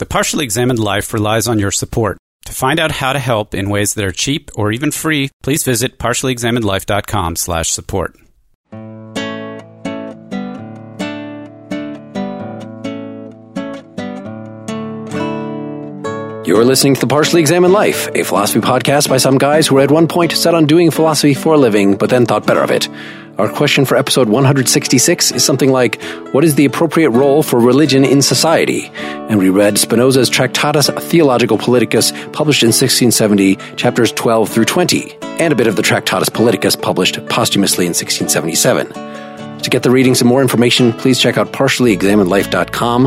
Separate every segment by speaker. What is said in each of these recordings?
Speaker 1: The Partially Examined Life relies on your support. To find out how to help in ways that are cheap or even free, please visit partiallyexaminedlife.com slash support.
Speaker 2: You're listening to The Partially Examined Life, a philosophy podcast by some guys who were at one point set on doing philosophy for a living, but then thought better of it. Our question for episode 166 is something like, What is the appropriate role for religion in society? And we read Spinoza's Tractatus Theologico Politicus, published in 1670, chapters 12 through 20, and a bit of the Tractatus Politicus, published posthumously in 1677. To get the readings and more information, please check out partiallyexaminedlife.com.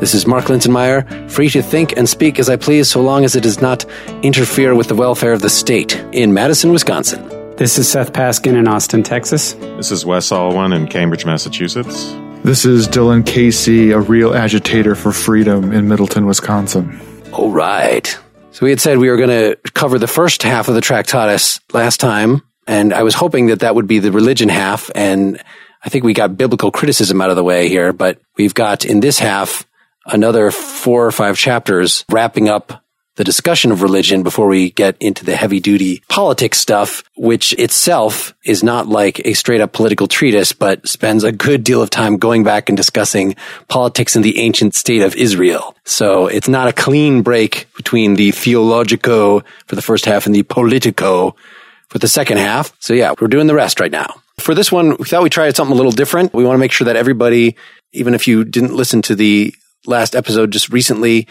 Speaker 2: This is Mark Linsenmayer, free to think and speak as I please so long as it does not interfere with the welfare of the state in Madison, Wisconsin.
Speaker 1: This is Seth Paskin in Austin, Texas.
Speaker 3: This is Wes Alwan in Cambridge, Massachusetts.
Speaker 4: This is Dylan Casey, a real agitator for freedom in Middleton, Wisconsin.
Speaker 2: All right. So we had said we were going to cover the first half of the Tractatus last time, and I was hoping that that would be the religion half, and I think we got biblical criticism out of the way here, but we've got in this half another four or five chapters wrapping up the discussion of religion before we get into the heavy duty politics stuff, which itself is not like a straight up political treatise, but spends a good deal of time going back and discussing politics in the ancient state of Israel. So it's not a clean break between the theologico for the first half and the politico for the second half. So yeah, we're doing the rest right now. For this one, we thought we tried something a little different. We want to make sure that everybody, even if you didn't listen to the last episode just recently,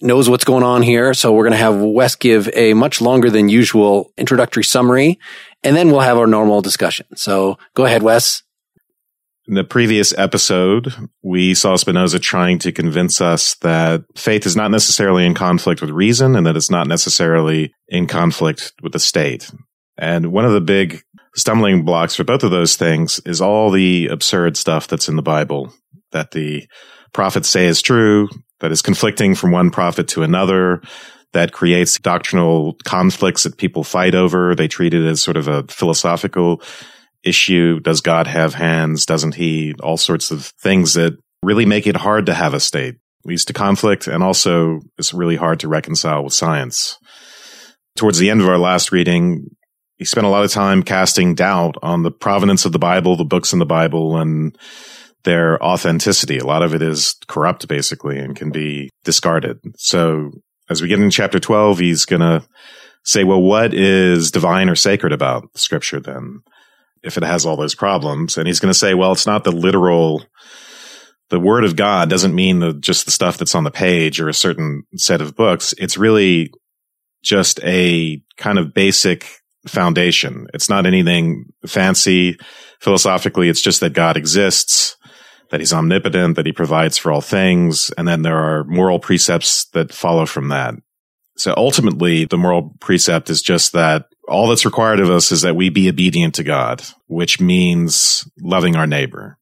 Speaker 2: knows what's going on here. So we're going to have Wes give a much longer than usual introductory summary, and then we'll have our normal discussion. So go ahead, Wes.
Speaker 3: In the previous episode, we saw Spinoza trying to convince us that faith is not necessarily in conflict with reason and that it's not necessarily in conflict with the state. And one of the big stumbling blocks for both of those things is all the absurd stuff that's in the Bible that the prophets say is true, that is conflicting from one prophet to another, that creates doctrinal conflicts that people fight over. They treat it as sort of a philosophical issue. Does God have hands? Doesn't he? All sorts of things that really make it hard to have a state, leads to conflict, and also it's really hard to reconcile with science. Towards the end of our last reading, he spent a lot of time casting doubt on the provenance of the Bible, the books in the Bible, and their authenticity. A lot of it is corrupt, basically, and can be discarded. So as we get into chapter 12, he's going to say, well, what is divine or sacred about scripture then? If it has all those problems. And he's going to say, well, it's not the literal, the word of God doesn't mean the, just the stuff that's on the page or a certain set of books. It's really just a kind of basic foundation. It's not anything fancy philosophically. It's just that God exists that he's omnipotent, that he provides for all things. And then there are moral precepts that follow from that. So ultimately, the moral precept is just that all that's required of us is that we be obedient to God, which means loving our neighbor.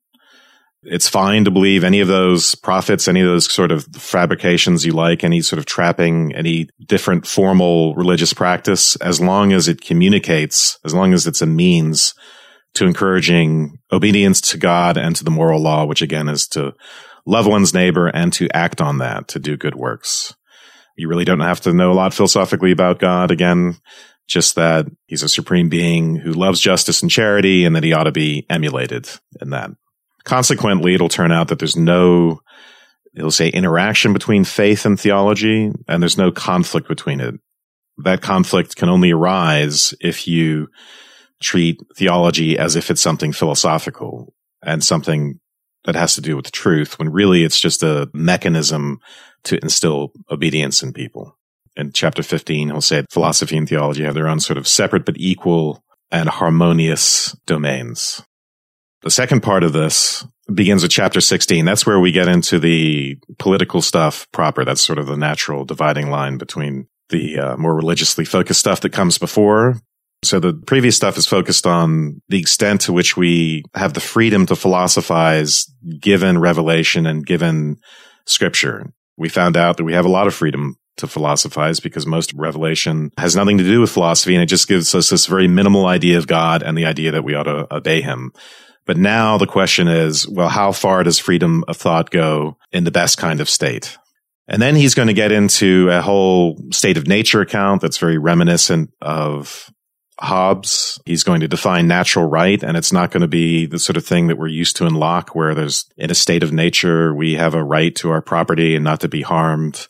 Speaker 3: It's fine to believe any of those prophets, any of those sort of fabrications you like, any sort of trapping, any different formal religious practice, as long as it communicates, as long as it's a means to encouraging obedience to God and to the moral law, which again is to love one's neighbor and to act on that, to do good works. You really don't have to know a lot philosophically about God. Again, just that he's a supreme being who loves justice and charity and that he ought to be emulated in that. Consequently, it'll turn out that there's no, it'll say interaction between faith and theology and there's no conflict between it. That conflict can only arise if you treat theology as if it's something philosophical and something that has to do with the truth when really it's just a mechanism to instill obedience in people. In chapter 15, he'll say philosophy and theology have their own sort of separate but equal and harmonious domains. The second part of this begins with chapter 16. That's where we get into the political stuff proper. That's sort of the natural dividing line between the uh, more religiously focused stuff that comes before so the previous stuff is focused on the extent to which we have the freedom to philosophize given revelation and given scripture. We found out that we have a lot of freedom to philosophize because most revelation has nothing to do with philosophy and it just gives us this very minimal idea of God and the idea that we ought to obey him. But now the question is, well, how far does freedom of thought go in the best kind of state? And then he's going to get into a whole state of nature account that's very reminiscent of Hobbes. He's going to define natural right, and it's not going to be the sort of thing that we're used to in Locke, where there's in a state of nature, we have a right to our property and not to be harmed.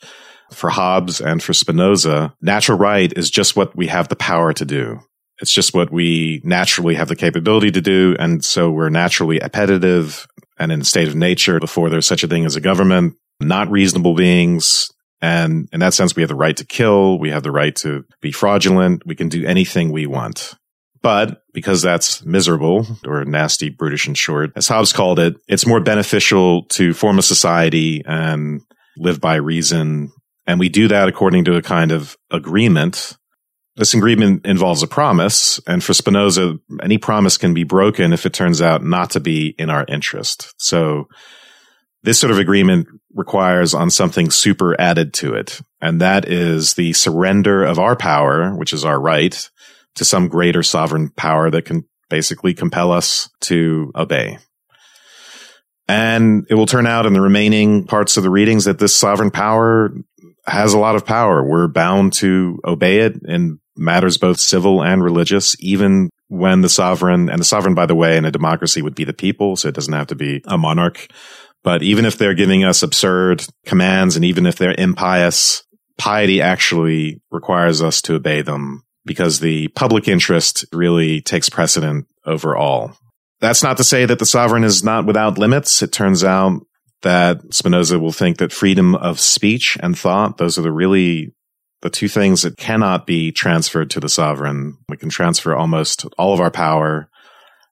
Speaker 3: For Hobbes and for Spinoza, natural right is just what we have the power to do. It's just what we naturally have the capability to do. And so we're naturally appetitive and in a state of nature before there's such a thing as a government, not reasonable beings. And in that sense, we have the right to kill. We have the right to be fraudulent. We can do anything we want. But because that's miserable or nasty, brutish and short, as Hobbes called it, it's more beneficial to form a society and live by reason. And we do that according to a kind of agreement this agreement involves a promise, and for Spinoza, any promise can be broken if it turns out not to be in our interest. So this sort of agreement requires on something super added to it, and that is the surrender of our power, which is our right, to some greater sovereign power that can basically compel us to obey. And it will turn out in the remaining parts of the readings that this sovereign power has a lot of power. We're bound to obey it in matters both civil and religious, even when the sovereign, and the sovereign, by the way, in a democracy would be the people, so it doesn't have to be a monarch. But even if they're giving us absurd commands and even if they're impious, piety actually requires us to obey them because the public interest really takes precedent over all. That's not to say that the sovereign is not without limits. It turns out that Spinoza will think that freedom of speech and thought, those are the really the two things that cannot be transferred to the sovereign. We can transfer almost all of our power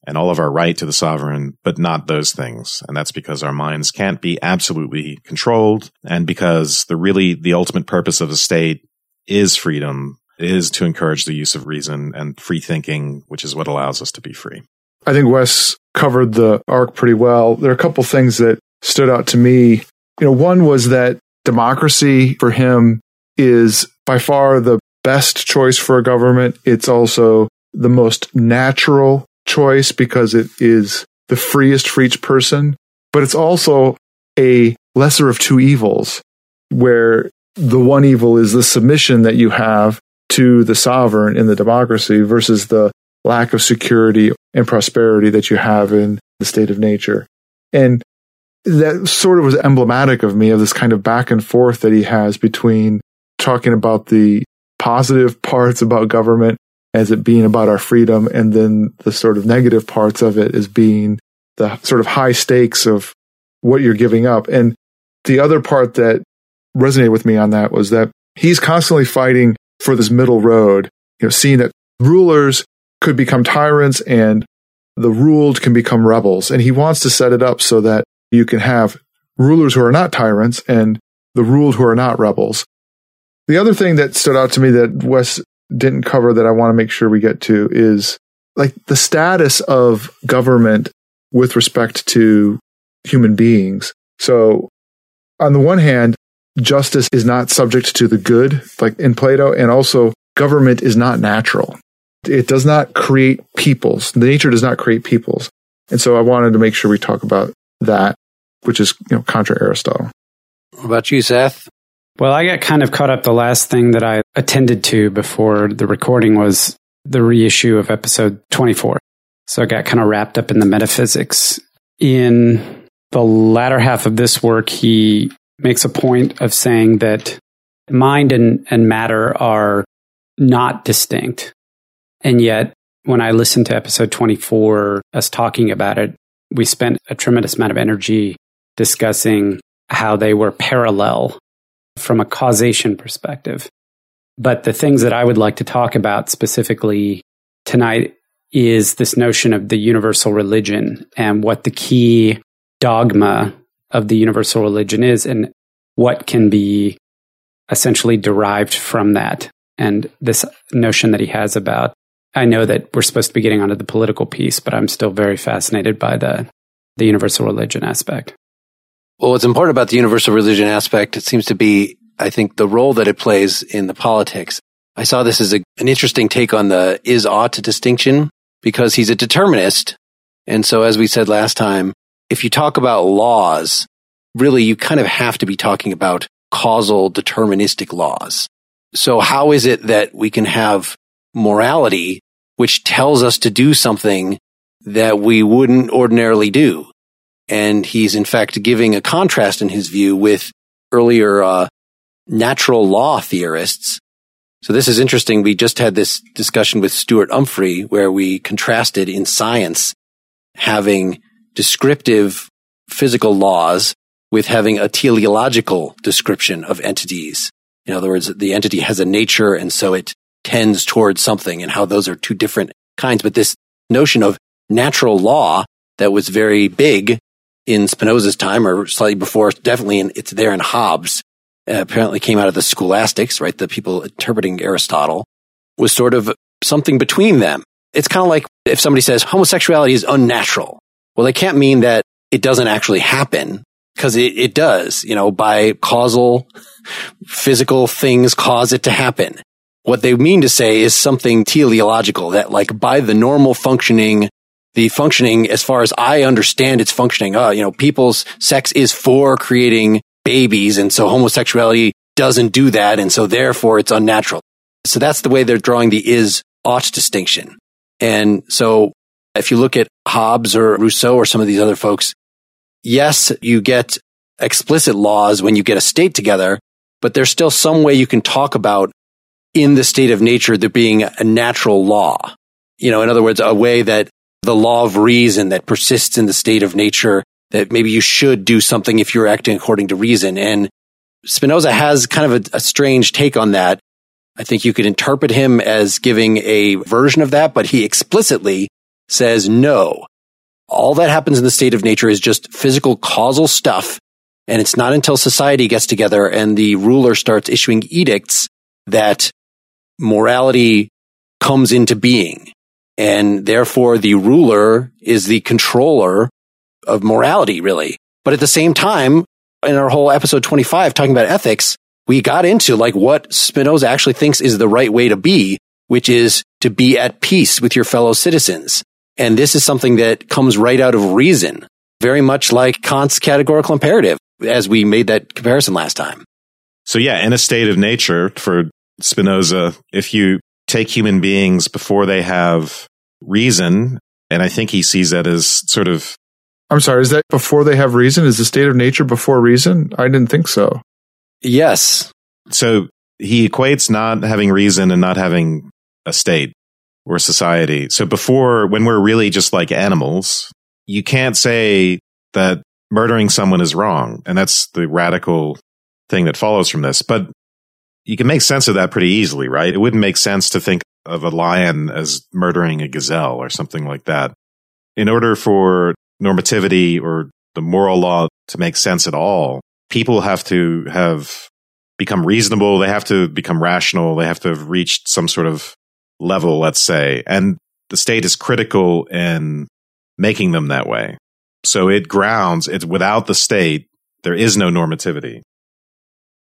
Speaker 3: and all of our right to the sovereign, but not those things. And that's because our minds can't be absolutely controlled and because the really, the ultimate purpose of a state is freedom, is to encourage the use of reason and free thinking, which is what allows us to be free.
Speaker 4: I think Wes covered the arc pretty well. There are a couple things that stood out to me. You know, one was that democracy for him is by far the best choice for a government. It's also the most natural choice because it is the freest for each person, but it's also a lesser of two evils where the one evil is the submission that you have to the sovereign in the democracy versus the lack of security and prosperity that you have in the state of nature. And that sort of was emblematic of me of this kind of back and forth that he has between talking about the positive parts about government as it being about our freedom, and then the sort of negative parts of it as being the sort of high stakes of what you're giving up. And the other part that resonated with me on that was that he's constantly fighting for this middle road, you know, seeing that rulers could become tyrants and the ruled can become rebels. And he wants to set it up so that you can have rulers who are not tyrants and the ruled who are not rebels. The other thing that stood out to me that Wes didn't cover that I want to make sure we get to is like the status of government with respect to human beings. So on the one hand, justice is not subject to the good, like in Plato, and also government is not natural. It does not create peoples. Nature does not create peoples. And so I wanted to make sure we talk about that, which is, you know, contra Aristotle.
Speaker 2: What about you, Seth?
Speaker 1: Well, I got kind of caught up. The last thing that I attended to before the recording was the reissue of episode 24. So I got kind of wrapped up in the metaphysics. In the latter half of this work, he makes a point of saying that mind and, and matter are not distinct. And yet, when I listened to episode 24, us talking about it, we spent a tremendous amount of energy discussing how they were parallel from a causation perspective. But the things that I would like to talk about specifically tonight is this notion of the universal religion and what the key dogma of the universal religion is and what can be essentially derived from that. And this notion that he has about, I know that we're supposed to be getting onto the political piece, but I'm still very fascinated by the, the universal religion aspect.
Speaker 2: Well, what's important about the universal religion aspect, it seems to be, I think, the role that it plays in the politics. I saw this as a, an interesting take on the is ought distinction because he's a determinist. And so, as we said last time, if you talk about laws, really you kind of have to be talking about causal deterministic laws. So how is it that we can have morality, which tells us to do something that we wouldn't ordinarily do? And he's in fact giving a contrast in his view with earlier uh, natural law theorists. So this is interesting. We just had this discussion with Stuart Umphrey where we contrasted in science having descriptive physical laws with having a teleological description of entities. In other words, the entity has a nature and so it tends towards something and how those are two different kinds. But this notion of natural law that was very big in Spinoza's time or slightly before, definitely in, it's there in Hobbes, uh, apparently came out of the scholastics, right? The people interpreting Aristotle was sort of something between them. It's kind of like if somebody says homosexuality is unnatural. Well, they can't mean that it doesn't actually happen because it, it does, you know, by causal physical things cause it to happen. What they mean to say is something teleological that like by the normal functioning the functioning as far as I understand its functioning. Uh, you know, people's sex is for creating babies. And so homosexuality doesn't do that. And so therefore it's unnatural. So that's the way they're drawing the is ought distinction. And so if you look at Hobbes or Rousseau or some of these other folks, yes, you get explicit laws when you get a state together, but there's still some way you can talk about in the state of nature there being a natural law. You know, in other words, a way that the law of reason that persists in the state of nature that maybe you should do something if you're acting according to reason. And Spinoza has kind of a, a strange take on that. I think you could interpret him as giving a version of that, but he explicitly says no. All that happens in the state of nature is just physical causal stuff. And it's not until society gets together and the ruler starts issuing edicts that morality comes into being. And therefore the ruler is the controller of morality, really. But at the same time, in our whole episode 25 talking about ethics, we got into like what Spinoza actually thinks is the right way to be, which is to be at peace with your fellow citizens. And this is something that comes right out of reason, very much like Kant's categorical imperative, as we made that comparison last time.
Speaker 3: So yeah, in a state of nature for Spinoza, if you take human beings before they have reason, and I think he sees that as sort of
Speaker 4: I'm sorry, is that before they have reason? Is the state of nature before reason? I didn't think so.
Speaker 2: Yes.
Speaker 3: So he equates not having reason and not having a state or society. So before, when we're really just like animals, you can't say that murdering someone is wrong. And that's the radical thing that follows from this. But you can make sense of that pretty easily, right? It wouldn't make sense to think of a lion as murdering a gazelle or something like that. In order for normativity or the moral law to make sense at all, people have to have become reasonable. They have to become rational. They have to have reached some sort of level, let's say. And the state is critical in making them that way. So it grounds it without the state, there is no normativity.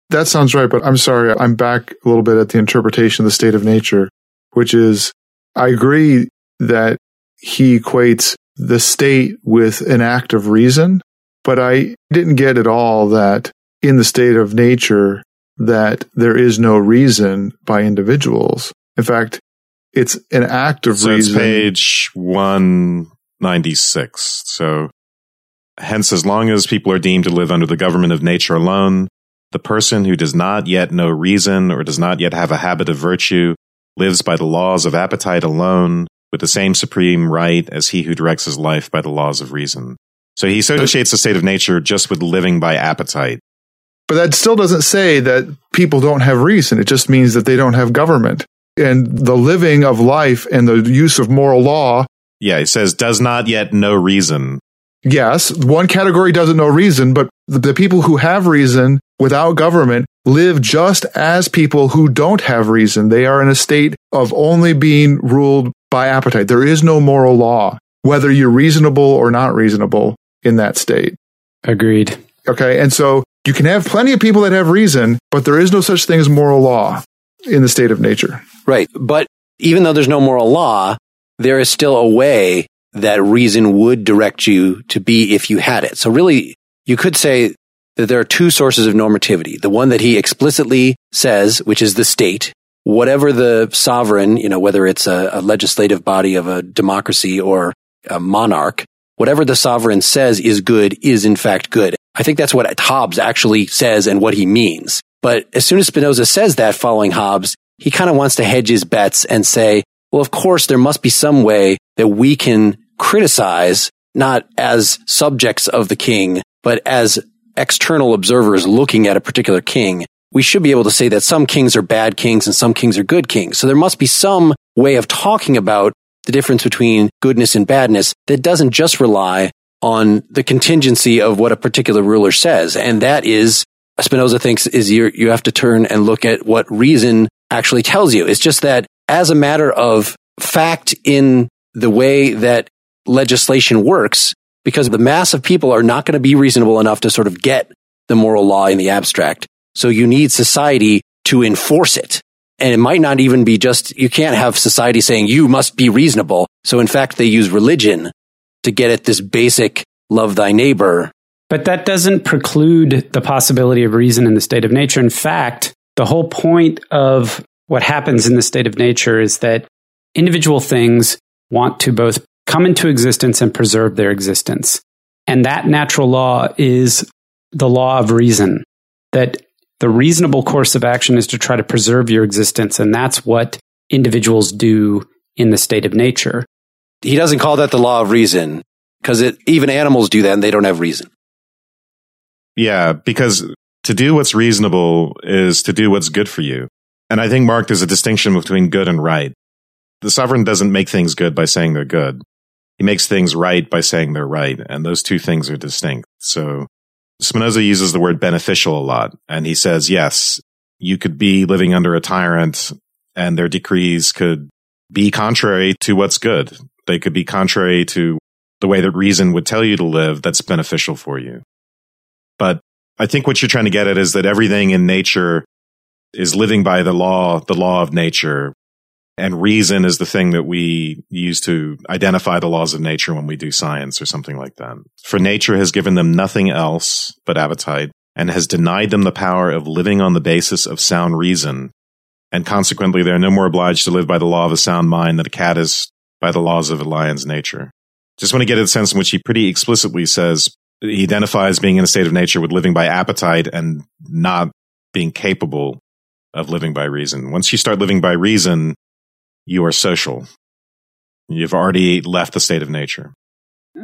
Speaker 4: That sounds right, but I'm sorry. I'm back a little bit at the interpretation of the state of nature, which is I agree that he equates the state with an act of reason, but I didn't get at all that in the state of nature that there is no reason by individuals. In fact, it's an act of
Speaker 3: so
Speaker 4: reason.
Speaker 3: It's page 196. So hence, as long as people are deemed to live under the government of nature alone, the person who does not yet know reason or does not yet have a habit of virtue lives by the laws of appetite alone with the same supreme right as he who directs his life by the laws of reason. So he associates the state of nature just with living by appetite.
Speaker 4: But that still doesn't say that people don't have reason. It just means that they don't have government. And the living of life and the use of moral law.
Speaker 3: Yeah, he says, does not yet know reason.
Speaker 4: Yes, one category doesn't know reason, but the, the people who have reason without government live just as people who don't have reason. They are in a state of only being ruled by appetite. There is no moral law, whether you're reasonable or not reasonable in that state.
Speaker 1: Agreed.
Speaker 4: Okay. And so you can have plenty of people that have reason, but there is no such thing as moral law in the state of nature.
Speaker 2: Right. But even though there's no moral law, there is still a way that reason would direct you to be if you had it. So really, you could say that there are two sources of normativity. The one that he explicitly says, which is the state, whatever the sovereign, you know, whether it's a, a legislative body of a democracy or a monarch, whatever the sovereign says is good is in fact good. I think that's what Hobbes actually says and what he means. But as soon as Spinoza says that following Hobbes, he kind of wants to hedge his bets and say, well, of course, there must be some way that we can criticize, not as subjects of the king, but as external observers looking at a particular king. We should be able to say that some kings are bad kings and some kings are good kings. So there must be some way of talking about the difference between goodness and badness that doesn't just rely on the contingency of what a particular ruler says. And that is, Spinoza thinks, is you you have to turn and look at what reason actually tells you. It's just that as a matter of fact in the way that legislation works, because the mass of people are not going to be reasonable enough to sort of get the moral law in the abstract. So you need society to enforce it. And it might not even be just, you can't have society saying you must be reasonable. So in fact, they use religion to get at this basic love thy neighbor.
Speaker 1: But that doesn't preclude the possibility of reason in the state of nature. In fact, the whole point of what happens in the state of nature is that individual things want to both come into existence and preserve their existence. And that natural law is the law of reason, that the reasonable course of action is to try to preserve your existence. And that's what individuals do in the state of nature.
Speaker 2: He doesn't call that the law of reason because even animals do that and they don't have reason.
Speaker 3: Yeah, because to do what's reasonable is to do what's good for you. And I think, Mark, there's a distinction between good and right. The sovereign doesn't make things good by saying they're good. He makes things right by saying they're right. And those two things are distinct. So Spinoza uses the word beneficial a lot. And he says, yes, you could be living under a tyrant and their decrees could be contrary to what's good. They could be contrary to the way that reason would tell you to live that's beneficial for you. But I think what you're trying to get at is that everything in nature is living by the law, the law of nature, and reason is the thing that we use to identify the laws of nature when we do science or something like that. For nature has given them nothing else but appetite and has denied them the power of living on the basis of sound reason. And consequently, they are no more obliged to live by the law of a sound mind than a cat is by the laws of a lion's nature. Just want to get a sense in which he pretty explicitly says he identifies being in a state of nature with living by appetite and not being capable of living by reason. Once you start living by reason, you are social. You've already left the state of nature.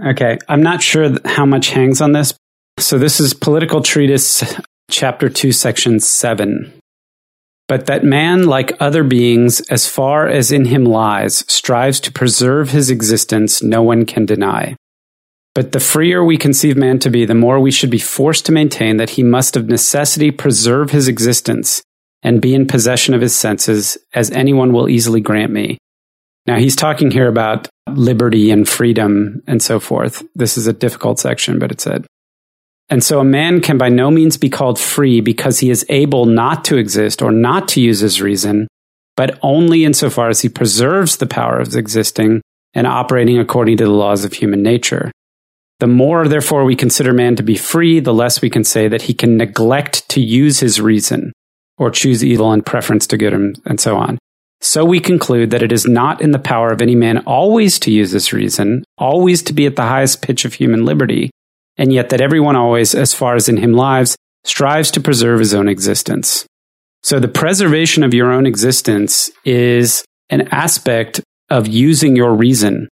Speaker 1: Okay. I'm not sure how much hangs on this. So this is Political Treatise, chapter 2, section 7. But that man, like other beings, as far as in him lies, strives to preserve his existence, no one can deny. But the freer we conceive man to be, the more we should be forced to maintain that he must of necessity preserve his existence, and be in possession of his senses, as anyone will easily grant me. Now, he's talking here about liberty and freedom and so forth. This is a difficult section, but it said. And so a man can by no means be called free because he is able not to exist or not to use his reason, but only insofar as he preserves the power of existing and operating according to the laws of human nature. The more, therefore, we consider man to be free, the less we can say that he can neglect to use his reason or choose evil in preference to good and so on. So we conclude that it is not in the power of any man always to use this reason, always to be at the highest pitch of human liberty, and yet that everyone always, as far as in him lives, strives to preserve his own existence. So the preservation of your own existence is an aspect of using your reason.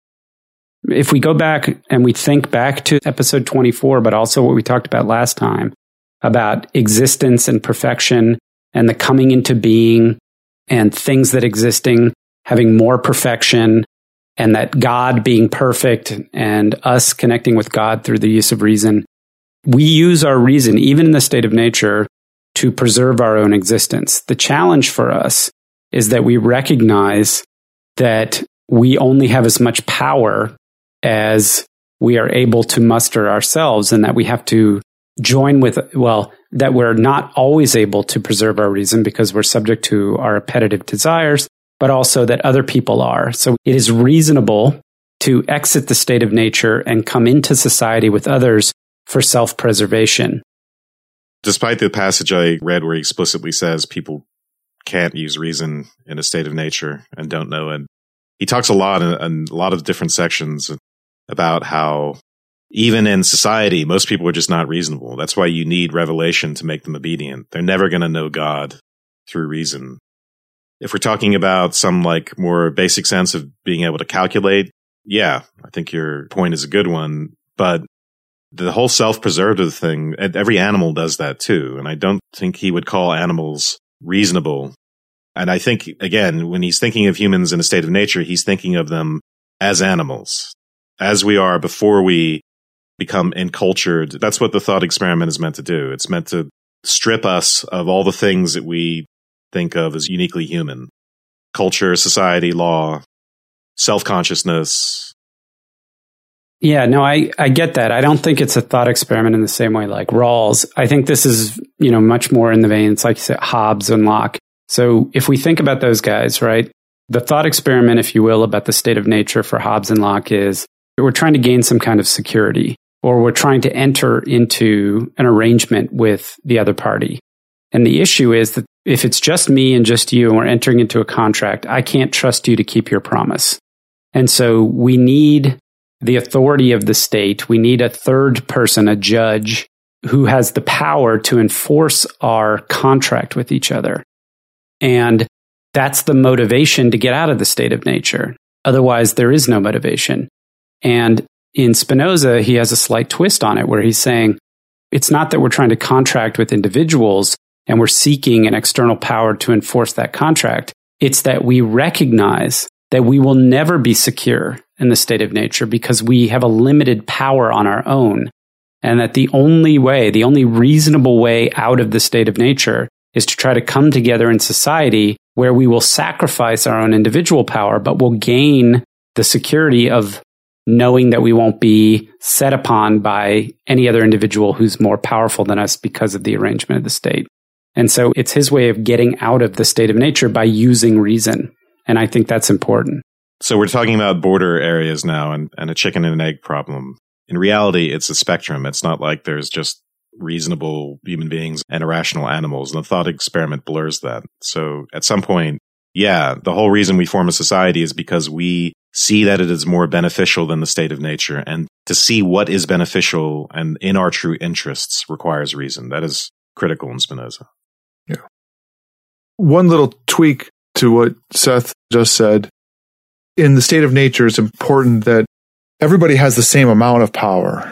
Speaker 1: If we go back and we think back to episode 24, but also what we talked about last time about existence and perfection and the coming into being and things that existing having more perfection and that God being perfect and us connecting with God through the use of reason. We use our reason, even in the state of nature, to preserve our own existence. The challenge for us is that we recognize that we only have as much power as we are able to muster ourselves and that we have to join with, well, that we're not always able to preserve our reason because we're subject to our appetitive desires, but also that other people are. So it is reasonable to exit the state of nature and come into society with others for self preservation.
Speaker 3: despite the passage I read where he explicitly says people can't use reason in a state of nature and don't know it, he talks a lot in, in a lot of different sections about how even in society, most people are just not reasonable. That's why you need revelation to make them obedient. They're never going to know God through reason. If we're talking about some like more basic sense of being able to calculate, yeah, I think your point is a good one. But the whole self-preservative thing, every animal does that too. And I don't think he would call animals reasonable. And I think, again, when he's thinking of humans in a state of nature, he's thinking of them as animals, as we are before we become encultured. That's what the thought experiment is meant to do. It's meant to strip us of all the things that we think of as uniquely human culture, society, law, self consciousness,
Speaker 1: yeah, no, I, I get that. I don't think it's a thought experiment in the same way like Rawls. I think this is, you know, much more in the vein. It's like you said, Hobbes and Locke. So if we think about those guys, right, the thought experiment, if you will, about the state of nature for Hobbes and Locke is we're trying to gain some kind of security or we're trying to enter into an arrangement with the other party. And the issue is that if it's just me and just you and we're entering into a contract, I can't trust you to keep your promise. And so we need the authority of the state. We need a third person, a judge, who has the power to enforce our contract with each other. And that's the motivation to get out of the state of nature. Otherwise, there is no motivation. And in Spinoza, he has a slight twist on it where he's saying it's not that we're trying to contract with individuals and we're seeking an external power to enforce that contract. It's that we recognize that we will never be secure in the state of nature because we have a limited power on our own. And that the only way, the only reasonable way out of the state of nature is to try to come together in society where we will sacrifice our own individual power, but will gain the security of knowing that we won't be set upon by any other individual who's more powerful than us because of the arrangement of the state. And so it's his way of getting out of the state of nature by using reason. And I think that's important.
Speaker 3: So we're talking about border areas now and, and a chicken and an egg problem. In reality, it's a spectrum. It's not like there's just reasonable human beings and irrational animals. And the thought experiment blurs that. So at some point, yeah, the whole reason we form a society is because we see that it is more beneficial than the state of nature. And to see what is beneficial and in our true interests requires reason. That is critical in Spinoza.
Speaker 4: Yeah. One little tweak to what Seth just said in the state of nature, it's important that everybody has the same amount of power.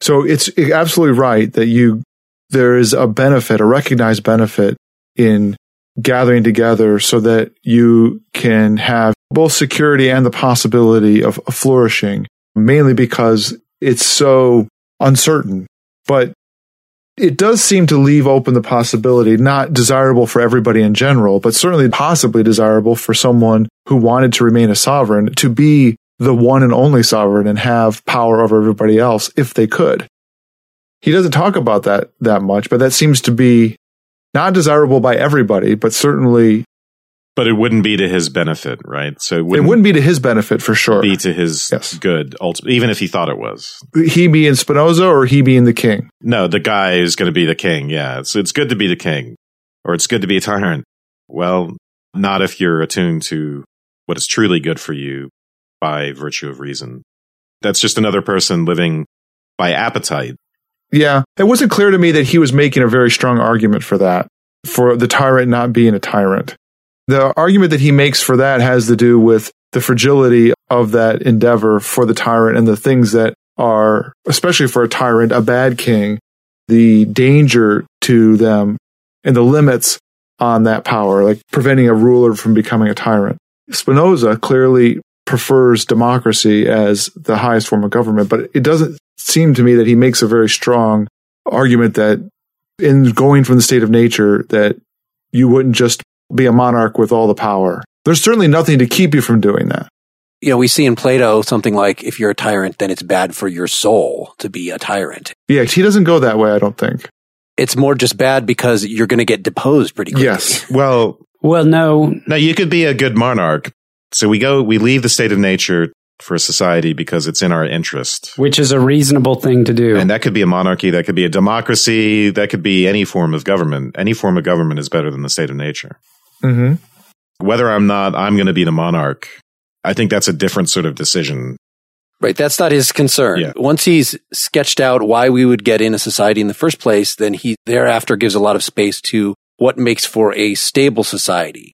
Speaker 4: So it's absolutely right that you, there is a benefit, a recognized benefit in gathering together so that you can have both security and the possibility of flourishing, mainly because it's so uncertain. But it does seem to leave open the possibility, not desirable for everybody in general, but certainly possibly desirable for someone who wanted to remain a sovereign to be the one and only sovereign and have power over everybody else if they could. He doesn't talk about that that much, but that seems to be not desirable by everybody, but certainly
Speaker 3: but it wouldn't be to his benefit, right? So
Speaker 4: it wouldn't, it wouldn't be to his benefit for sure.
Speaker 3: Be to his yes. good, ultimately, even if he thought it was.
Speaker 4: He being Spinoza or he being the king?
Speaker 3: No, the guy is going to be the king. Yeah, it's it's good to be the king, or it's good to be a tyrant. Well, not if you're attuned to what is truly good for you by virtue of reason. That's just another person living by appetite.
Speaker 4: Yeah, it wasn't clear to me that he was making a very strong argument for that, for the tyrant not being a tyrant. The argument that he makes for that has to do with the fragility of that endeavor for the tyrant and the things that are, especially for a tyrant, a bad king, the danger to them and the limits on that power, like preventing a ruler from becoming a tyrant. Spinoza clearly prefers democracy as the highest form of government, but it doesn't seem to me that he makes a very strong argument that in going from the state of nature that you wouldn't just be a monarch with all the power. There's certainly nothing to keep you from doing that.
Speaker 2: You know, we see in Plato something like if you're a tyrant, then it's bad for your soul to be a tyrant.
Speaker 4: Yeah, he doesn't go that way, I don't think.
Speaker 2: It's more just bad because you're going to get deposed pretty quickly.
Speaker 4: Yes.
Speaker 3: Well,
Speaker 1: well, no.
Speaker 3: No, you could be a good monarch. So we go, we leave the state of nature for a society because it's in our interest.
Speaker 1: Which is a reasonable thing to do.
Speaker 3: And that could be a monarchy, that could be a democracy, that could be any form of government. Any form of government is better than the state of nature.
Speaker 4: Mm-hmm.
Speaker 3: Whether I'm not, I'm going to be the monarch. I think that's a different sort of decision.
Speaker 2: Right. That's not his concern.
Speaker 3: Yeah.
Speaker 2: Once he's sketched out why we would get in a society in the first place, then he thereafter gives a lot of space to what makes for a stable society.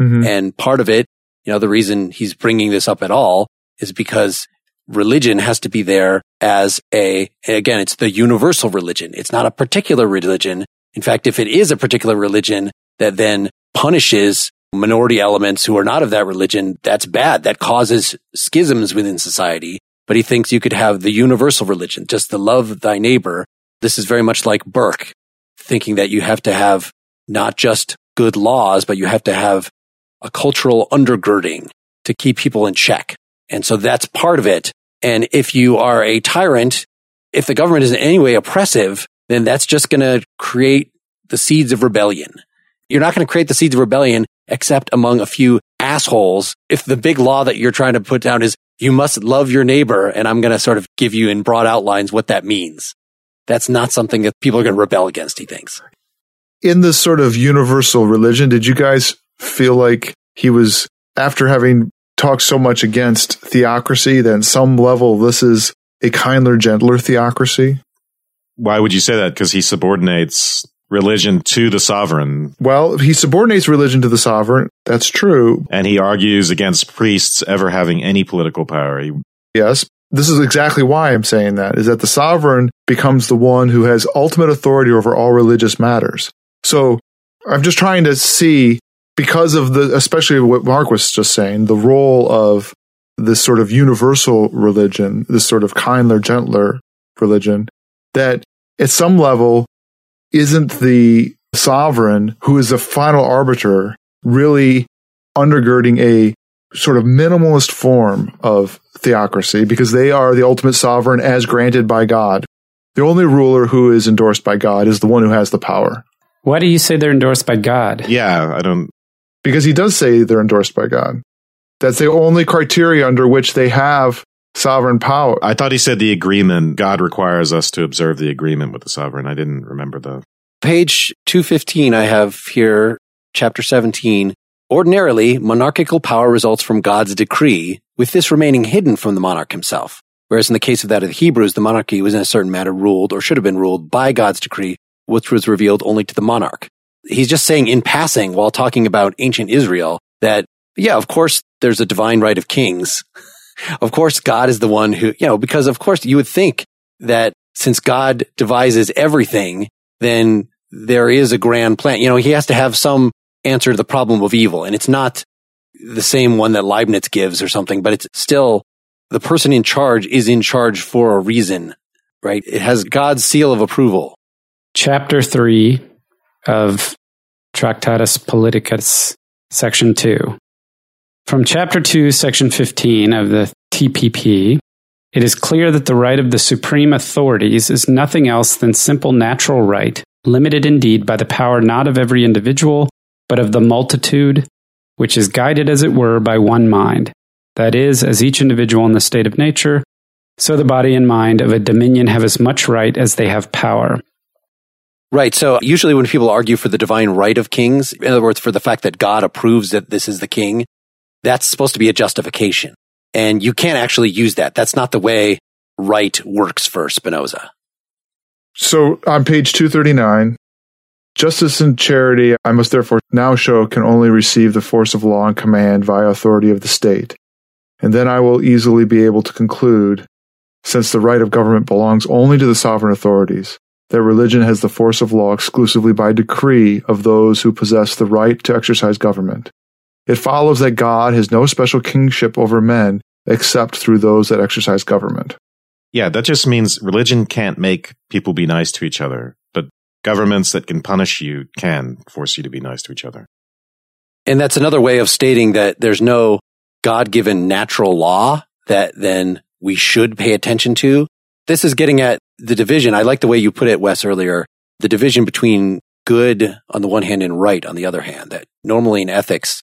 Speaker 4: Mm-hmm.
Speaker 2: And part of it, you know, the reason he's bringing this up at all is because religion has to be there as a, again, it's the universal religion. It's not a particular religion. In fact, if it is a particular religion that then punishes minority elements who are not of that religion, that's bad. That causes schisms within society. But he thinks you could have the universal religion, just the love thy neighbor. This is very much like Burke, thinking that you have to have not just good laws, but you have to have a cultural undergirding to keep people in check. And so that's part of it. And if you are a tyrant, if the government is in any way oppressive, then that's just going to create the seeds of rebellion. You're not going to create the seeds of rebellion except among a few assholes. If the big law that you're trying to put down is you must love your neighbor, and I'm going to sort of give you in broad outlines what that means. That's not something that people are going to rebel against, he thinks.
Speaker 4: In this sort of universal religion, did you guys feel like he was, after having talked so much against theocracy, that in some level this is a kinder, gentler theocracy?
Speaker 3: Why would you say that? Because he subordinates religion to the sovereign.
Speaker 4: Well, he subordinates religion to the sovereign. That's true.
Speaker 3: And he argues against priests ever having any political power. He,
Speaker 4: Yes. This is exactly why I'm saying that is that the sovereign becomes the one who has ultimate authority over all religious matters. So I'm just trying to see because of the, especially what Mark was just saying, the role of this sort of universal religion, this sort of kinder, gentler religion, that at some level isn't the sovereign who is the final arbiter really undergirding a sort of minimalist form of theocracy because they are the ultimate sovereign as granted by God. The only ruler who is endorsed by God is the one who has the power.
Speaker 1: Why do you say they're endorsed by God?
Speaker 3: yeah, I don't.
Speaker 4: Because he does say they're endorsed by God. That's the only criteria under which they have sovereign power.
Speaker 3: I thought he said the agreement. God requires us to observe the agreement with the sovereign. I didn't remember the.
Speaker 2: Page 215, I have here, chapter 17. Ordinarily, monarchical power results from God's decree, with this remaining hidden from the monarch himself. Whereas in the case of that of the Hebrews, the monarchy was in a certain manner ruled or should have been ruled by God's decree, which was revealed only to the monarch. He's just saying in passing while talking about ancient Israel that, yeah, of course, there's a divine right of kings. of course, God is the one who, you know, because of course you would think that since God devises everything, then there is a grand plan. You know, he has to have some answer to the problem of evil. And it's not the same one that Leibniz gives or something, but it's still the person in charge is in charge for a reason, right? It has God's seal of approval.
Speaker 1: Chapter 3 of Tractatus Politicus, Section 2. From Chapter 2, Section 15 of the TPP, it is clear that the right of the supreme authorities is nothing else than simple natural right, limited indeed by the power not of every individual, but of the multitude, which is guided, as it were, by one mind. That is, as each individual in the state of nature, so the body and mind of a dominion have as much right as they have power.
Speaker 2: Right. So usually when people argue for the divine right of kings, in other words, for the fact that God approves that this is the king, that's supposed to be a justification. And you can't actually use that. That's not the way right works for Spinoza.
Speaker 4: So on page 239, justice and charity I must therefore now show can only receive the force of law and command via authority of the state. And then I will easily be able to conclude, since the right of government belongs only to the sovereign authorities, that religion has the force of law exclusively by decree of those who possess the right to exercise government. It follows that God has no special kingship over men except through those that exercise government.
Speaker 3: Yeah, that just means religion can't make people be nice to each other, but governments that can punish you can force you to be nice to each other.
Speaker 2: And that's another way of stating that there's no God given natural law that then we should pay attention to. This is getting at the division. I like the way you put it, Wes, earlier. The division between good on the one hand and right on the other hand. That normally in ethics,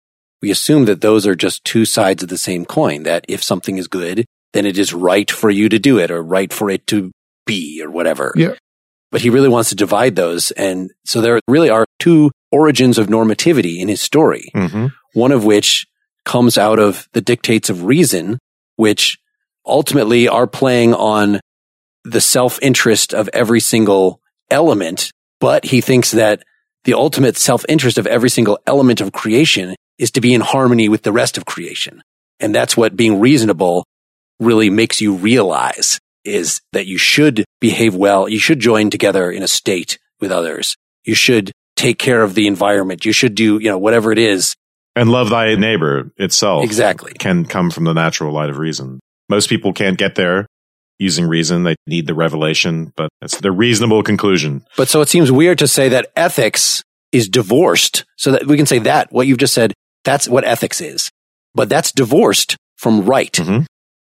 Speaker 2: we assume that those are just two sides of the same coin, that if something is good, then it is right for you to do it or right for it to be or whatever.
Speaker 4: Yeah.
Speaker 2: But he really wants to divide those. And so there really are two origins of normativity in his story.
Speaker 3: Mm-hmm.
Speaker 2: One of which comes out of the dictates of reason, which ultimately are playing on the self-interest of every single element. But he thinks that the ultimate self-interest of every single element of creation is to be in harmony with the rest of creation. And that's what being reasonable really makes you realize is that you should behave well. You should join together in a state with others. You should take care of the environment. You should do, you know, whatever it is.
Speaker 3: And love thy neighbor itself
Speaker 2: Exactly.
Speaker 3: can come from the natural light of reason. Most people can't get there using reason. They need the revelation, but it's the reasonable conclusion.
Speaker 2: But so it seems weird to say that ethics is divorced so that we can say that what you've just said, that's what ethics is. But that's divorced from right.
Speaker 3: Mhm.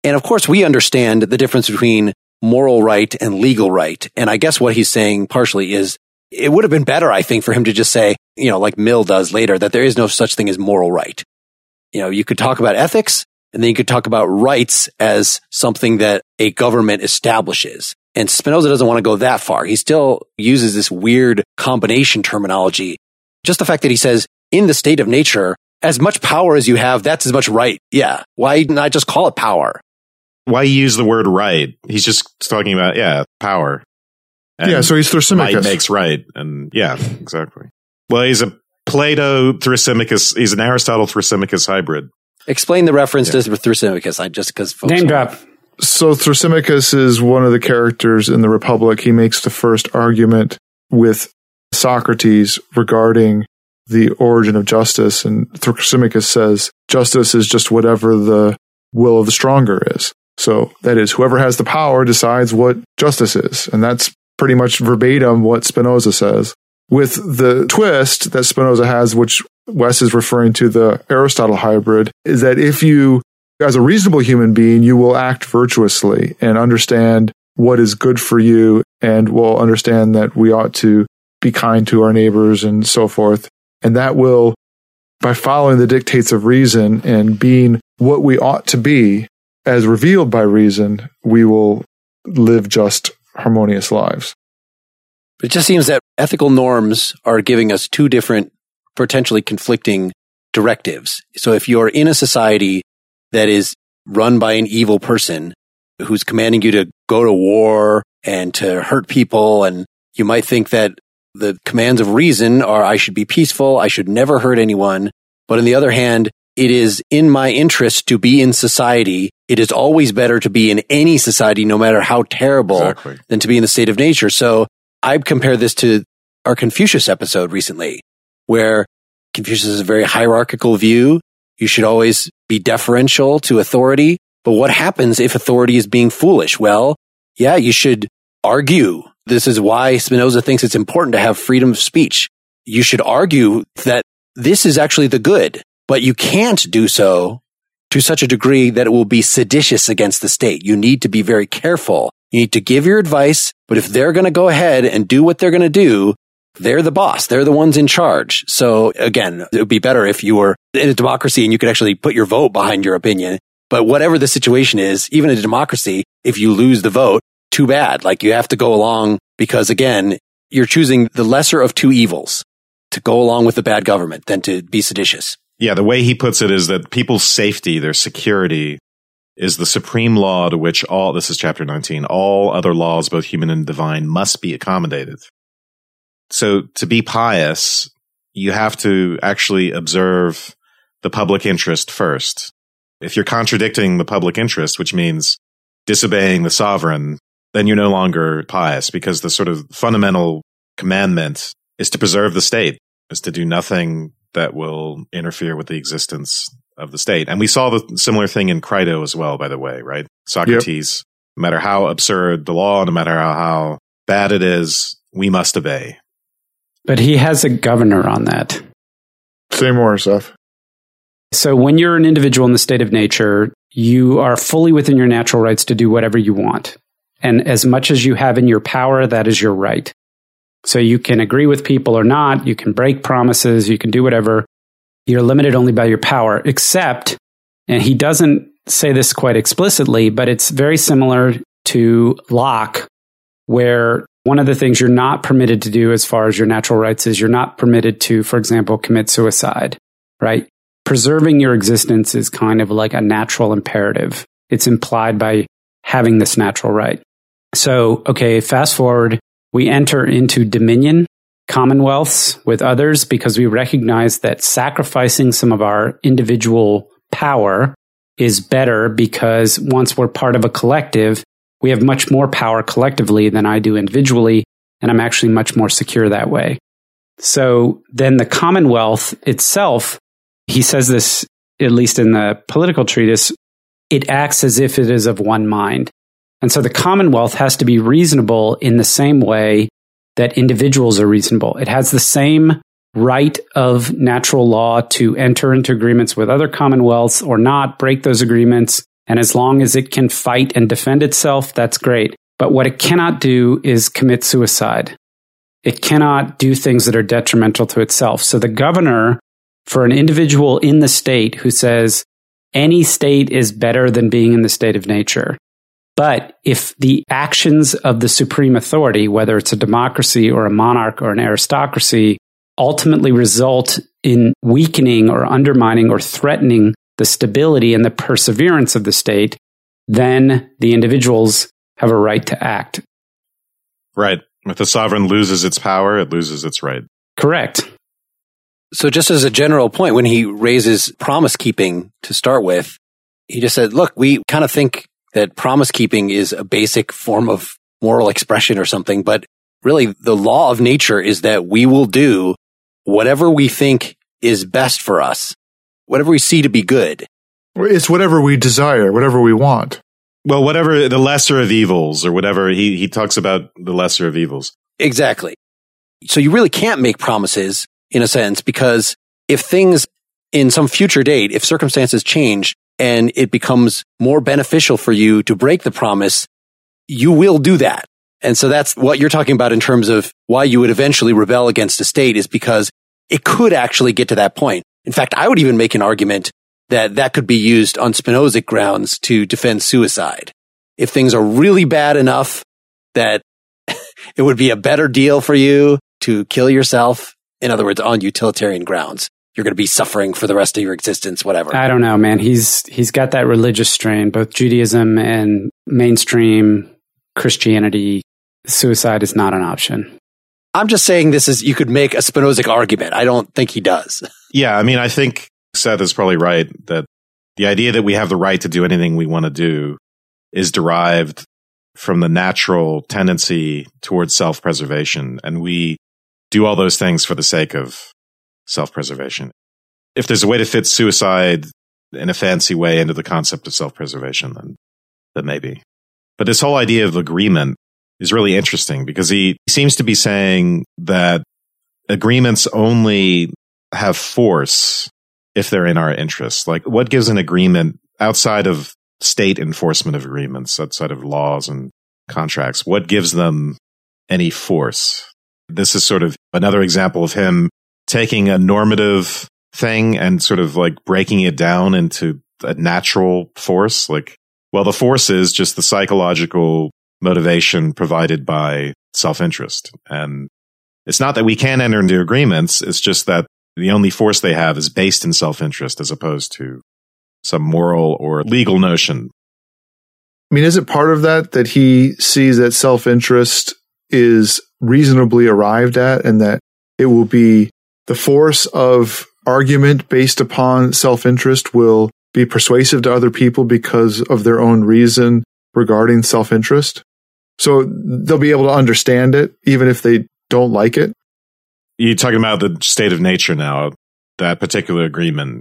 Speaker 2: And of course, we understand the difference between moral right and legal right. And I guess what he's saying partially is it would have been better, I think, for him to just say, you know, like Mill does later, that there is no such thing as moral right. You know, you could talk about ethics and then you could talk about rights as something that a government establishes. And Spinoza doesn't want to go that far. He still uses this weird combination terminology. Just the fact that he says in the state of nature, as much power as you have, that's as much right. Yeah. Why not just call it power?
Speaker 3: Why use the word right? He's just talking about, yeah, power. And
Speaker 4: yeah, so he's
Speaker 3: might
Speaker 4: Thrasymachus.
Speaker 3: makes right. And yeah, exactly. Well, he's a Plato Thrasymachus. He's an Aristotle Thrasymachus hybrid.
Speaker 2: Explain the reference to Thrasymachus. I just because
Speaker 1: Name drop.
Speaker 4: So Thrasymachus is one of the characters in the Republic. He makes the first argument with Socrates regarding the origin of justice. And Thrasymachus says justice is just whatever the will of the stronger is. So that is, whoever has the power decides what justice is. And that's pretty much verbatim what Spinoza says. With the twist that Spinoza has, which Wes is referring to the Aristotle hybrid, is that if you as a reasonable human being, you will act virtuously and understand what is good for you and will understand that we ought to be kind to our neighbors and so forth. And that will, by following the dictates of reason and being what we ought to be as revealed by reason, we will live just harmonious lives.
Speaker 2: It just seems that ethical norms are giving us two different, potentially conflicting directives. So if you're in a society that is run by an evil person who's commanding you to go to war and to hurt people, and you might think that the commands of reason are I should be peaceful, I should never hurt anyone. But on the other hand, it is in my interest to be in society. It is always better to be in any society, no matter how terrible,
Speaker 3: Exactly.
Speaker 2: than to be in the state of nature. So I compare this to our Confucius episode recently, where Confucius has a very hierarchical view. You should always be deferential to authority. But what happens if authority is being foolish? Well, yeah, you should argue. This is why Spinoza thinks it's important to have freedom of speech. You should argue that this is actually the good, but you can't do so to such a degree that it will be seditious against the state. You need to be very careful. You need to give your advice, but if they're going to go ahead and do what they're going to do, they're the boss. They're the ones in charge. So again, it would be better if you were in a democracy and you could actually put your vote behind your opinion. But whatever the situation is, even in a democracy, if you lose the vote, too bad. Like you have to go along because again, you're choosing the lesser of two evils to go along with the bad government than to be seditious.
Speaker 3: Yeah, the way he puts it is that people's safety, their security, is the supreme law to which all, this is chapter 19, all other laws, both human and divine, must be accommodated. So to be pious, you have to actually observe the public interest first. If you're contradicting the public interest, which means disobeying the sovereign, then you're no longer pious because the sort of fundamental commandment is to preserve the state, is to do nothing that will interfere with the existence of the state. And we saw the similar thing in Crito as well, by the way, right? Socrates, no matter how absurd the law, no matter how, how bad it is, we must obey.
Speaker 1: But he has a governor on that.
Speaker 4: Say more, Seth.
Speaker 1: So when you're an individual in the state of nature, you are fully within your natural rights to do whatever you want. And as much as you have in your power, that is your right. So you can agree with people or not. You can break promises. You can do whatever. You're limited only by your power, except, and he doesn't say this quite explicitly, but it's very similar to Locke, where one of the things you're not permitted to do as far as your natural rights is you're not permitted to, for example, commit suicide, right? Preserving your existence is kind of like a natural imperative. It's implied by having this natural right. So, okay, fast forward, we enter into dominion commonwealths with others because we recognize that sacrificing some of our individual power is better because once we're part of a collective, we have much more power collectively than I do individually, and I'm actually much more secure that way. So then the Commonwealth itself, he says this, at least in the political treatise, it acts as if it is of one mind. And so the Commonwealth has to be reasonable in the same way that individuals are reasonable. It has the same right of natural law to enter into agreements with other commonwealths or not, break those agreements, and as long as it can fight and defend itself, that's great. But what it cannot do is commit suicide. It cannot do things that are detrimental to itself. So the governor, for an individual in the state who says any state is better than being in the state of nature. But if the actions of the supreme authority, whether it's a democracy or a monarch or an aristocracy, ultimately result in weakening or undermining or threatening the stability and the perseverance of the state, then the individuals have a right to act.
Speaker 3: Right. If the sovereign loses its power, it loses its right.
Speaker 1: Correct.
Speaker 2: So just as a general point, when he raises promise keeping to start with, he just said, look, we kind of think that promise keeping is a basic form of moral expression or something, but really the law of nature is that we will do whatever we think is best for us whatever we see to be good.
Speaker 4: It's whatever we desire, whatever we want.
Speaker 3: Well, whatever the lesser of evils or whatever he, he talks about the lesser of evils.
Speaker 2: Exactly. So you really can't make promises in a sense because if things in some future date, if circumstances change and it becomes more beneficial for you to break the promise, you will do that. And so that's what you're talking about in terms of why you would eventually rebel against a state is because it could actually get to that point. In fact, I would even make an argument that that could be used on Spinozic grounds to defend suicide. If things are really bad enough that it would be a better deal for you to kill yourself. In other words, on utilitarian grounds, you're going to be suffering for the rest of your existence, whatever.
Speaker 1: I don't know, man. He's, he's got that religious strain, both Judaism and mainstream Christianity. Suicide is not an option.
Speaker 2: I'm just saying this is, you could make a Spinozic argument. I don't think he does.
Speaker 3: Yeah. I mean, I think Seth is probably right that the idea that we have the right to do anything we want to do is derived from the natural tendency towards self preservation. And we do all those things for the sake of self preservation. If there's a way to fit suicide in a fancy way into the concept of self preservation, then, then maybe. But this whole idea of agreement is really interesting because he seems to be saying that agreements only have force if they're in our interests. Like what gives an agreement outside of state enforcement of agreements, outside of laws and contracts? What gives them any force? This is sort of another example of him taking a normative thing and sort of like breaking it down into a natural force. Like, well, the force is just the psychological motivation provided by self interest. And it's not that we can enter into agreements. It's just that the only force they have is based in self interest as opposed to some moral or legal notion.
Speaker 4: I mean, is it part of that that he sees that self interest is reasonably arrived at and that it will be the force of argument based upon self interest will be persuasive to other people because of their own reason regarding self interest? So they'll be able to understand it even if they don't like it.
Speaker 3: You're talking about the state of nature now, that particular agreement.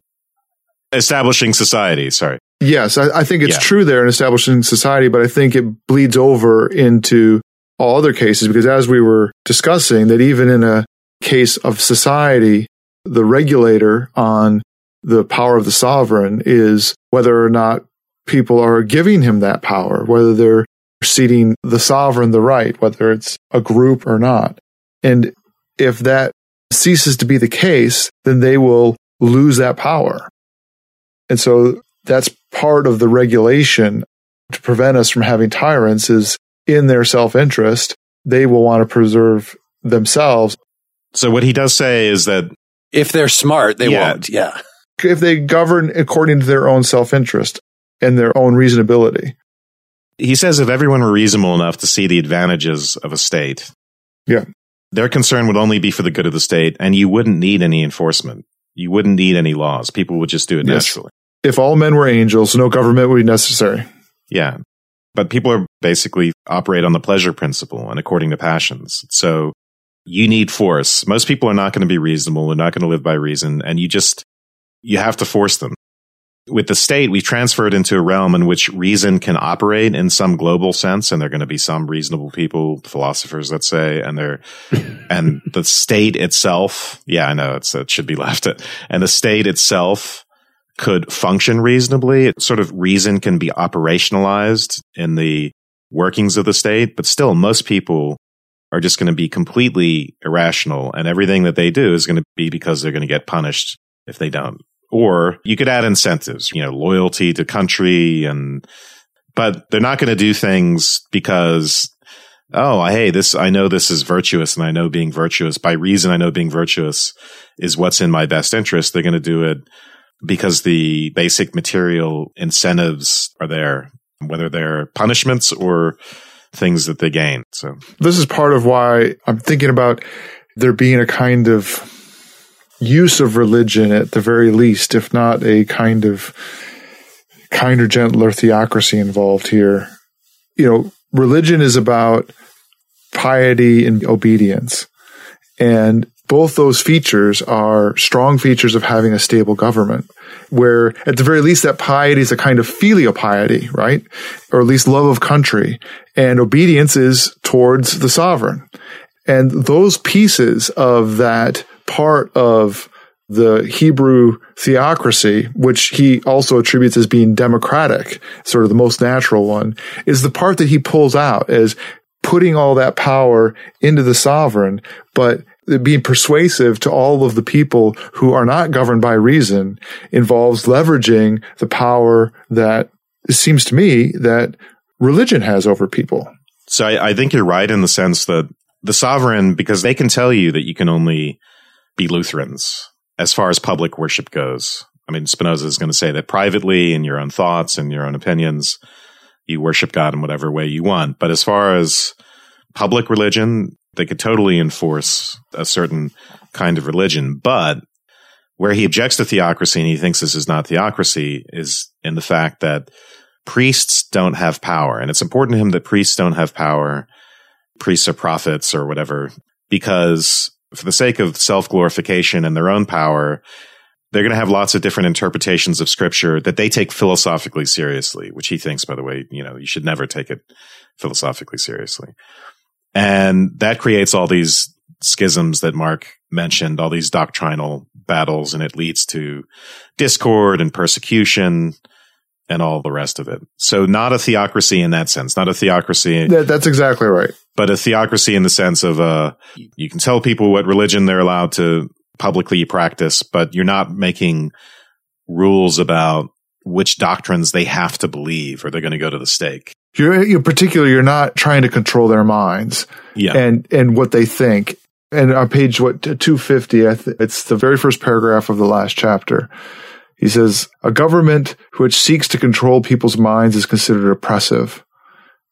Speaker 3: Establishing society, sorry.
Speaker 4: Yes, I, I think it's yeah. true there in establishing society, but I think it bleeds over into all other cases because as we were discussing, that even in a case of society, the regulator on the power of the sovereign is whether or not people are giving him that power, whether they're ceding the sovereign the right, whether it's a group or not. And if that ceases to be the case, then they will lose that power. And so that's part of the regulation to prevent us from having tyrants is in their self interest. They will want to preserve themselves.
Speaker 3: So what he does say is that
Speaker 2: If they're smart, they
Speaker 3: Yeah.
Speaker 2: won't. Yeah.
Speaker 4: If they govern according to their own self interest and their own reasonability.
Speaker 3: he says if everyone were reasonable enough to see the advantages of a state,
Speaker 4: Yeah.
Speaker 3: Their concern would only be for the good of the state, and you wouldn't need any enforcement. You wouldn't need any laws. People would just do it
Speaker 4: Yes.
Speaker 3: naturally.
Speaker 4: If all men were angels, no government would be necessary.
Speaker 3: Yeah. But people are basically operate on the pleasure principle and according to passions. So you need force. Most people are not going to be reasonable. They're not going to live by reason. And you just, you have to force them. With the state, we transferred into a realm in which reason can operate in some global sense. And there are going to be some reasonable people, philosophers, let's say, and they're, and the state itself. Yeah, I know it's, it should be left at, and the state itself could function reasonably. It sort of reason can be operationalized in the workings of the state, but still most people are just going to be completely irrational and everything that they do is going to be because they're going to get punished if they don't. Or you could add incentives, you know, loyalty to country and, but they're not going to do things because, oh, hey, this, I know this is virtuous and I know being virtuous by reason I know being virtuous is what's in my best interest. They're going to do it because the basic material incentives are there, whether they're punishments or things that they gain. So
Speaker 4: This is part of why I'm thinking about there being a kind of use of religion at the very least, if not a kind of kinder, gentler theocracy involved here. You know, religion is about piety and obedience. And both those features are strong features of having a stable government, where at the very least that piety is a kind of filial piety, right? Or at least love of country. And obedience is towards the sovereign. And those pieces of that part of the Hebrew theocracy, which he also attributes as being democratic, sort of the most natural one, is the part that he pulls out as putting all that power into the sovereign, but being persuasive to all of the people who are not governed by reason involves leveraging the power that it seems to me that religion has over people.
Speaker 3: So I, I think you're right in the sense that the sovereign, because they can tell you that you can only be Lutherans as far as public worship goes. I mean, Spinoza is going to say that privately in your own thoughts and your own opinions, you worship God in whatever way you want. But as far as public religion, they could totally enforce a certain kind of religion. But where he objects to theocracy and he thinks this is not theocracy is in the fact that priests don't have power. And it's important to him that priests don't have power. Priests are prophets or whatever, because for the sake of self glorification and their own power, they're going to have lots of different interpretations of scripture that they take philosophically seriously, which he thinks, by the way, you know, you should never take it philosophically seriously. And that creates all these schisms that Mark mentioned, all these doctrinal battles, and it leads to discord and persecution and all the rest of it. So not a theocracy in that sense, not a theocracy,
Speaker 4: That, that's exactly right.
Speaker 3: but a theocracy in the sense of, uh, you can tell people what religion they're allowed to publicly practice, but you're not making rules about which doctrines they have to believe or they're going to go to the stake.
Speaker 4: You're, particular, you're not trying to control their minds
Speaker 3: Yeah.
Speaker 4: and, and what they think. And on page, what, 250, I th- it's the very first paragraph of the last chapter. He says, a government which seeks to control people's minds is considered oppressive.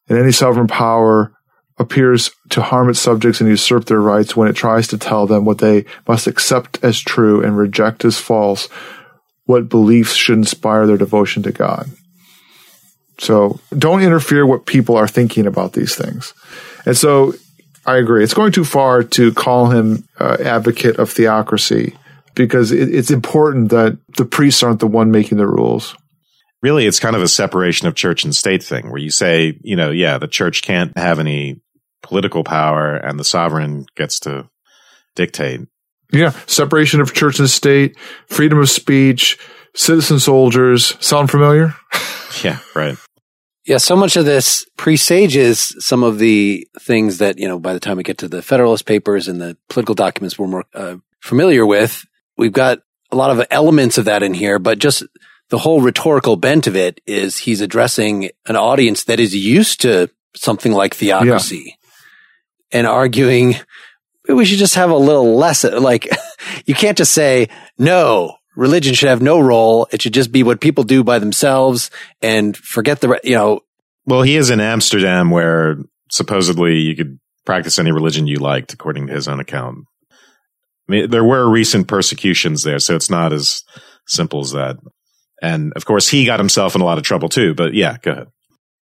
Speaker 4: And any sovereign power appears to harm its subjects and usurp their rights when it tries to tell them what they must accept as true and reject as false, what beliefs should inspire their devotion to God. So don't interfere with what people are thinking about these things. And so I agree. It's going too far to call him uh, advocate of theocracy because it, it's important that the priests aren't the one making the rules.
Speaker 3: really it's kind of a separation of church and state thing where you say, you know, yeah, the church can't have any political power and the sovereign gets to dictate.
Speaker 4: Yeah. Separation of church and state, freedom of speech, citizen soldiers. Sound familiar?
Speaker 3: Yeah, right.
Speaker 2: Yeah, so much of this presages some of the things that, you know, by the time we get to the Federalist Papers and the political documents we're more uh, familiar with, we've got a lot of elements of that in here, but just the whole rhetorical bent of it is he's addressing an audience that is used to something like theocracy yeah. and arguing we should just have a little less like you can't just say no religion should have no role. It should just be what people do by themselves and forget the you know.
Speaker 3: Well he is in amsterdam where supposedly you could practice any religion you liked according to his own account I mean, there were recent persecutions there so it's not as simple as that and of course he got himself in a lot of trouble too but yeah go ahead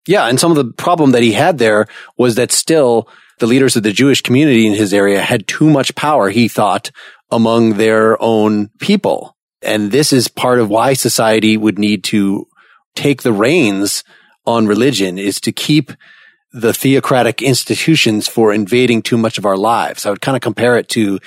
Speaker 2: yeah and some of the problem that he had there was that still the leaders of the Jewish community in his area had too much power, he thought, among their own people. And this is part of why society would need to take the reins on religion is to keep the theocratic institutions for invading too much of our lives. I would kind of compare it to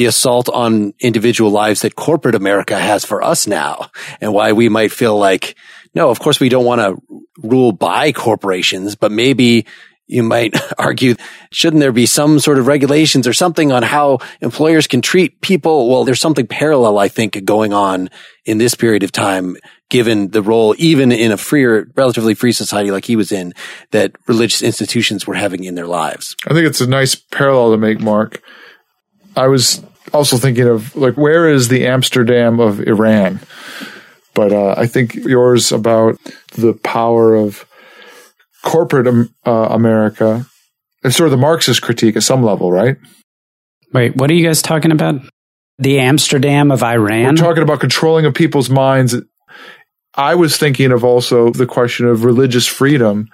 Speaker 2: the assault on individual lives that corporate America has for us now and why we might feel like, no, of course we don't want to rule by corporations, but maybe you might argue, shouldn't there be some sort of regulations or something on how employers can treat people? Well, there's something parallel, I think, going on in this period of time, given the role, even in a freer, relatively free society like he was in, that religious institutions were having in their lives.
Speaker 4: I think it's a nice parallel to make, Mark. I was also thinking of like, where is the Amsterdam of Iran? But uh, I think yours about the power of corporate um, uh, America it's sort of the Marxist critique at some level, right?
Speaker 1: Wait, what are you guys talking about? The Amsterdam of Iran?
Speaker 4: We're talking about controlling of people's minds. I was thinking of also the question of religious freedom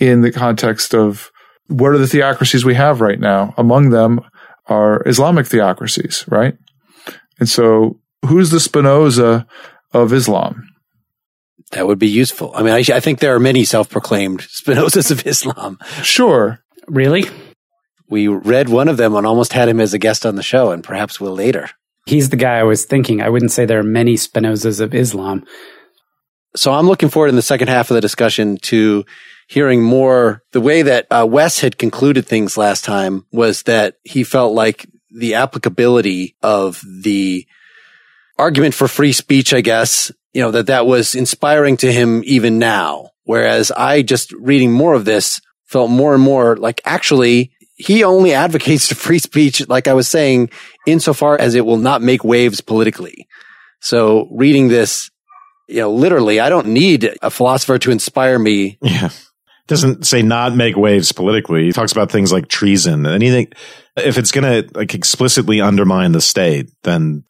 Speaker 4: in the context of what are the theocracies we have right now? Among them are Islamic theocracies, right? And so who's the Spinoza of Islam?
Speaker 2: That would be useful. I mean, I, I think there are many self-proclaimed Spinozas of Islam.
Speaker 4: Sure.
Speaker 1: Really?
Speaker 2: We read one of them and almost had him as a guest on the show, and perhaps will later.
Speaker 1: He's the guy I was thinking. I wouldn't say there are many Spinozas of Islam.
Speaker 2: So I'm looking forward in the second half of the discussion to hearing more. The way that uh, Wes had concluded things last time was that he felt like the applicability of the argument for free speech, I guess, you know, that that was inspiring to him even now. Whereas I just reading more of this felt more and more like actually he only advocates free speech, like I was saying, insofar as it will not make waves politically. So reading this, you know, literally, I don't need a philosopher to inspire me.
Speaker 3: Yeah. Doesn't say not make waves politically. He talks about things like treason. Anything, if it's going to like explicitly undermine the state, then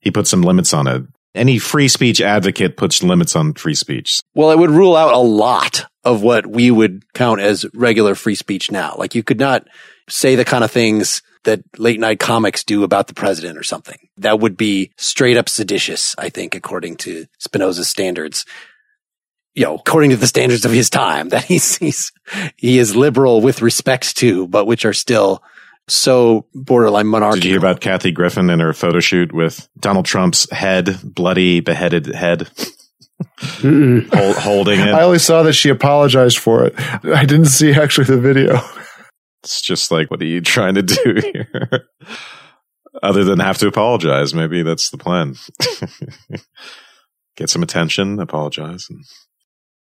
Speaker 3: he puts some limits on it. Any free speech advocate puts limits on free speech.
Speaker 2: Well, it would rule out a lot of what we would count as regular free speech now. Like you could not say the kind of things that late night comics do about the president or something. That would be straight up seditious, I think, according to Spinoza's standards. You know, according to the standards of his time, that he's, he's, he is liberal with respect to, but which are still so borderline monarchical.
Speaker 3: Did you hear about Kathy Griffin and her photo shoot with Donald Trump's head, bloody, beheaded head? Hold, holding it.
Speaker 4: I only saw that she apologized for it. I didn't see actually the video.
Speaker 3: It's just like, what are you trying to do here? Other than have to apologize. Maybe that's the plan. get some attention, apologize. And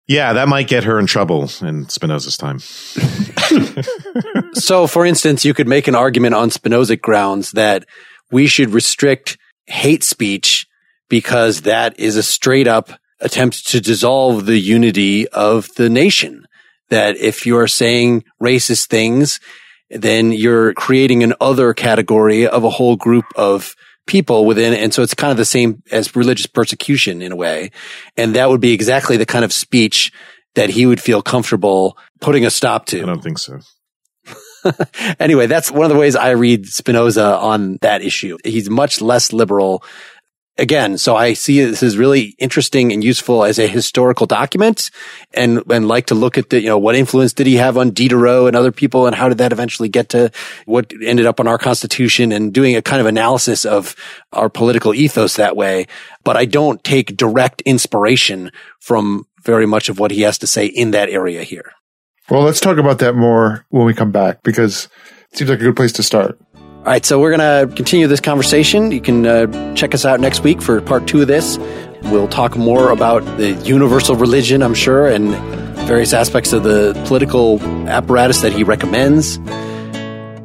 Speaker 3: yeah, that might get her in trouble in Spinoza's time.
Speaker 2: so, for instance, you could make an argument on Spinozic grounds that we should restrict hate speech because that is a straight up attempt to dissolve the unity of the nation. That if you're saying racist things, then you're creating an other category of a whole group of people within. And so it's kind of the same as religious persecution in a way. And that would be exactly the kind of speech that he would feel comfortable putting a stop to.
Speaker 3: I don't think so.
Speaker 2: anyway, that's one of the ways I read Spinoza on that issue. He's much less liberal again, so I see this is really interesting and useful as a historical document and, and like to look at the, you know, what influence did he have on Diderot and other people and how did that eventually get to what ended up on our constitution and doing a kind of analysis of our political ethos that way. But I don't take direct inspiration from very much of what he has to say in that area here.
Speaker 4: Well, let's talk about that more when we come back because it seems like a good place to start.
Speaker 2: All right, so we're going to continue this conversation. You can uh, check us out next week for part two of this. We'll talk more about the universal religion, I'm sure, and various aspects of the political apparatus that he recommends.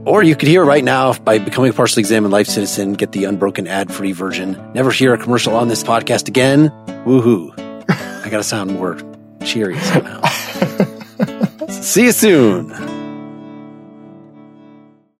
Speaker 2: Or you could hear right now by becoming a partially examined life citizen, get the unbroken ad free version. Never hear a commercial on this podcast again. Woohoo. I got to sound more cheery somehow. See you soon.